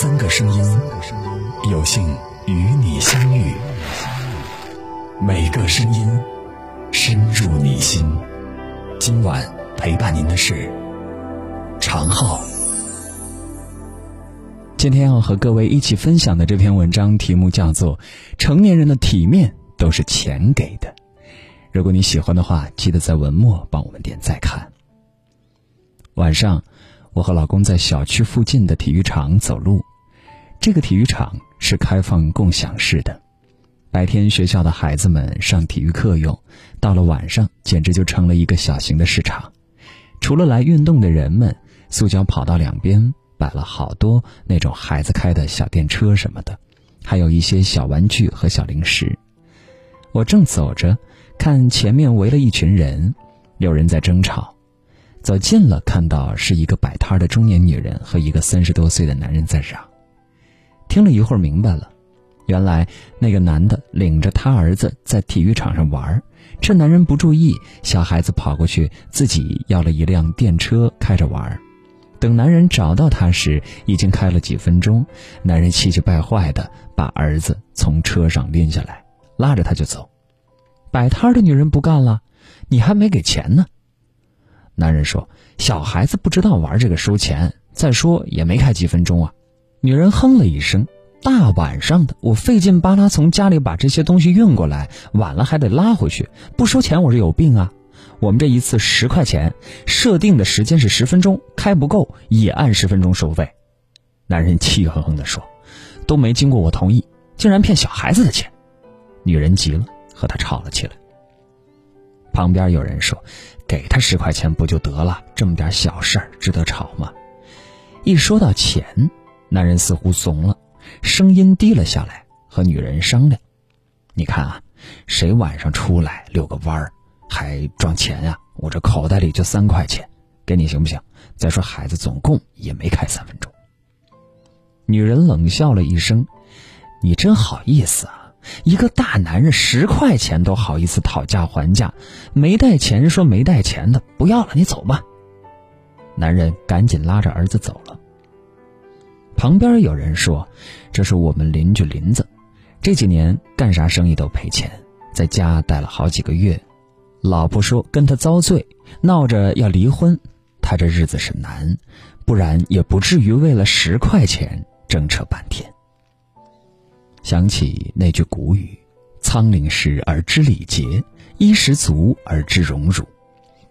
三个声音，有幸与你相遇。每个声音深入你心。今晚陪伴您的是常浩。今天要和各位一起分享的这篇文章题目叫做《成年人的体面都是钱给的》。如果你喜欢的话，记得在文末帮我们点再看。晚上。我和老公在小区附近的体育场走路，这个体育场是开放共享式的，白天学校的孩子们上体育课用，到了晚上简直就成了一个小型的市场。除了来运动的人们，塑胶跑道两边摆了好多那种孩子开的小电车什么的，还有一些小玩具和小零食。我正走着，看前面围了一群人，有人在争吵。走近了，看到是一个摆摊的中年女人和一个三十多岁的男人在嚷。听了一会儿，明白了，原来那个男的领着他儿子在体育场上玩，趁男人不注意，小孩子跑过去自己要了一辆电车开着玩。等男人找到他时，已经开了几分钟。男人气急败坏的把儿子从车上拎下来，拉着他就走。摆摊的女人不干了：“你还没给钱呢！”男人说：“小孩子不知道玩这个收钱，再说也没开几分钟啊。”女人哼了一声：“大晚上的，我费劲巴拉从家里把这些东西运过来，晚了还得拉回去，不收钱我是有病啊！我们这一次十块钱，设定的时间是十分钟，开不够也按十分钟收费。”男人气哼哼地说：“都没经过我同意，竟然骗小孩子的钱！”女人急了，和他吵了起来。旁边有人说：“给他十块钱不就得了？这么点小事儿值得吵吗？”一说到钱，男人似乎怂了，声音低了下来，和女人商量：“你看啊，谁晚上出来遛个弯儿还装钱呀？我这口袋里就三块钱，给你行不行？再说孩子总共也没开三分钟。”女人冷笑了一声：“你真好意思啊！”一个大男人十块钱都好意思讨价还价，没带钱说没带钱的不要了，你走吧。男人赶紧拉着儿子走了。旁边有人说：“这是我们邻居林子，这几年干啥生意都赔钱，在家待了好几个月，老婆说跟他遭罪，闹着要离婚。他这日子是难，不然也不至于为了十块钱争扯半天。”想起那句古语：“仓廪实而知礼节，衣食足而知荣辱。”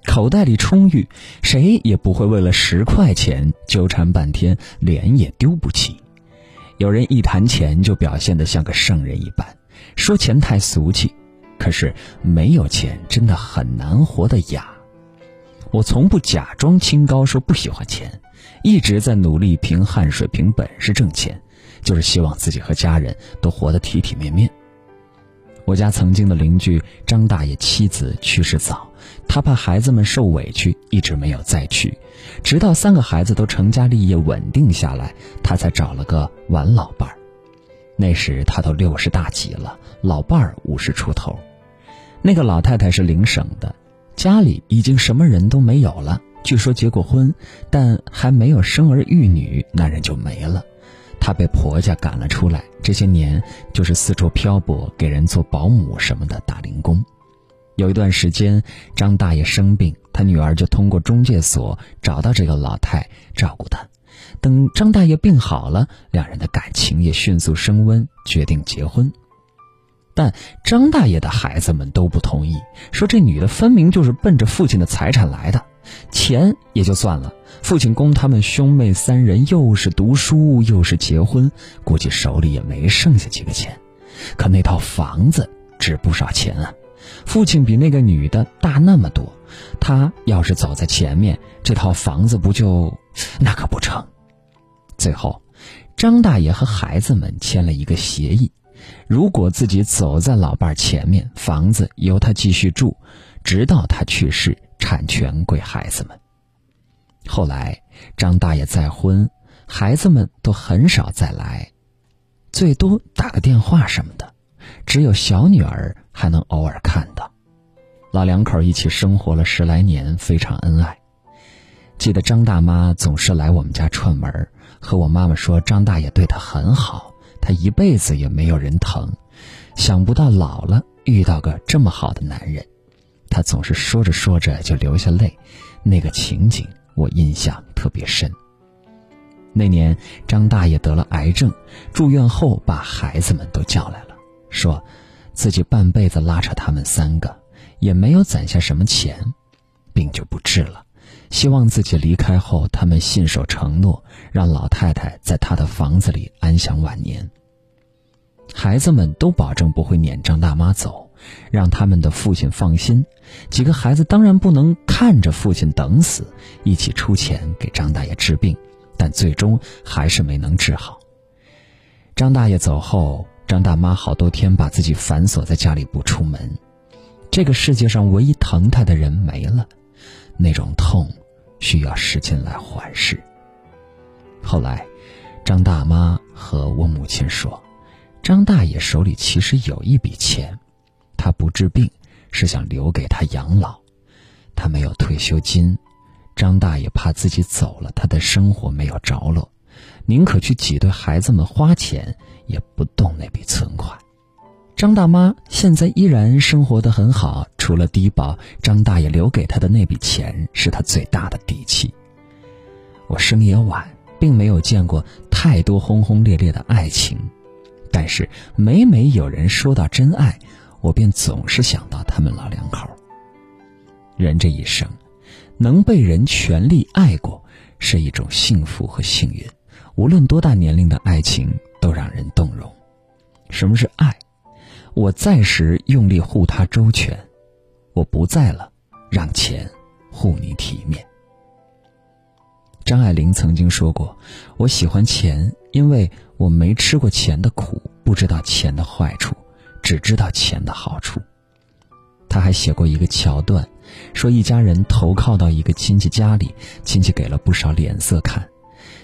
口袋里充裕，谁也不会为了十块钱纠缠半天，脸也丢不起。有人一谈钱就表现得像个圣人一般，说钱太俗气。可是没有钱真的很难活得雅。我从不假装清高，说不喜欢钱，一直在努力凭汗水、凭本事挣钱。就是希望自己和家人都活得体体面面。我家曾经的邻居张大爷妻子去世早，他怕孩子们受委屈，一直没有再娶。直到三个孩子都成家立业、稳定下来，他才找了个晚老伴儿。那时他都六十大几了，老伴儿五十出头。那个老太太是邻省的，家里已经什么人都没有了。据说结过婚，但还没有生儿育女，男人就没了。她被婆家赶了出来，这些年就是四处漂泊，给人做保姆什么的打零工。有一段时间，张大爷生病，他女儿就通过中介所找到这个老太照顾他。等张大爷病好了，两人的感情也迅速升温，决定结婚。但张大爷的孩子们都不同意，说这女的分明就是奔着父亲的财产来的。钱也就算了，父亲供他们兄妹三人，又是读书又是结婚，估计手里也没剩下几个钱。可那套房子值不少钱啊！父亲比那个女的大那么多，他要是走在前面，这套房子不就……那可不成。最后，张大爷和孩子们签了一个协议：如果自己走在老伴前面，房子由他继续住，直到他去世。产权归孩子们。后来张大爷再婚，孩子们都很少再来，最多打个电话什么的，只有小女儿还能偶尔看到。老两口一起生活了十来年，非常恩爱。记得张大妈总是来我们家串门，和我妈妈说张大爷对她很好，她一辈子也没有人疼，想不到老了遇到个这么好的男人。他总是说着说着就流下泪，那个情景我印象特别深。那年张大爷得了癌症，住院后把孩子们都叫来了，说自己半辈子拉扯他们三个，也没有攒下什么钱，病就不治了。希望自己离开后，他们信守承诺，让老太太在他的房子里安享晚年。孩子们都保证不会撵张大妈走，让他们的父亲放心。几个孩子当然不能看着父亲等死，一起出钱给张大爷治病，但最终还是没能治好。张大爷走后，张大妈好多天把自己反锁在家里不出门。这个世界上唯一疼她的人没了。那种痛，需要时间来缓释。后来，张大妈和我母亲说，张大爷手里其实有一笔钱，治病是想留给他养老，他没有退休金。张大爷怕自己走了，他的生活没有着落，宁可去挤兑孩子们花钱，也不动那笔存款。张大妈现在依然生活的很好，除了低保，张大爷留给她的那笔钱是她最大的底气。我生也晚，并没有见过太多轰轰烈烈的爱情，但是每每有人说到真爱，我便总是想到他们老两口。人这一生，能被人全力爱过，是一种幸福和幸运。无论多大年龄的爱情，都让人动容。什么是爱？我在时用力护他周全，我不在了，让钱护你体面。张爱玲曾经说过：“我喜欢钱，因为我没吃过钱的苦，不知道钱的坏处，只知道钱的好处。”他还写过一个桥段，说一家人投靠到一个亲戚家里，亲戚给了不少脸色看，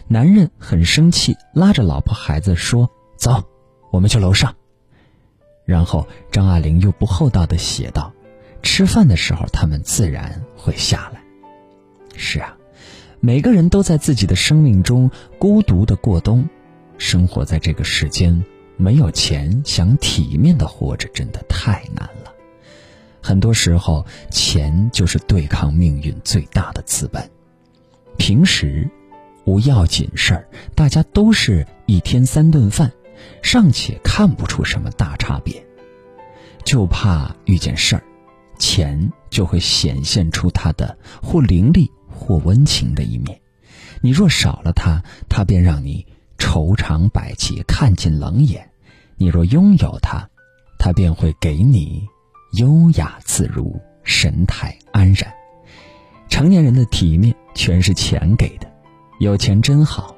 男人很生气，拉着老婆孩子说：“走，我们去楼上。”然后张爱玲又不厚道的写道：“吃饭的时候，他们自然会下来。”是啊，每个人都在自己的生命中孤独的过冬，生活在这个世间，没有钱想体面的活着，真的太难了。很多时候，钱就是对抗命运最大的资本。平时无要紧事儿，大家都是一天三顿饭。尚且看不出什么大差别，就怕遇见事儿，钱就会显现出它的或凌厉或温情的一面。你若少了它，它便让你愁肠百结，看尽冷眼；你若拥有它，它便会给你优雅自如，神态安然。成年人的体面全是钱给的，有钱真好，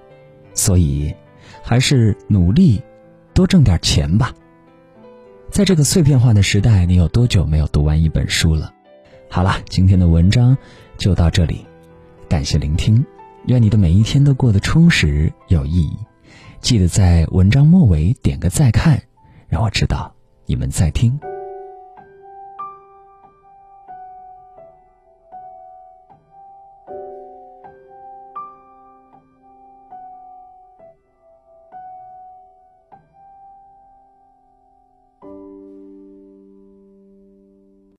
所以还是努力。多挣点钱吧。在这个碎片化的时代，你有多久没有读完一本书了？好了，今天的文章就到这里，感谢聆听，愿你的每一天都过得充实有意义。记得在文章末尾点个再看，让我知道你们在听。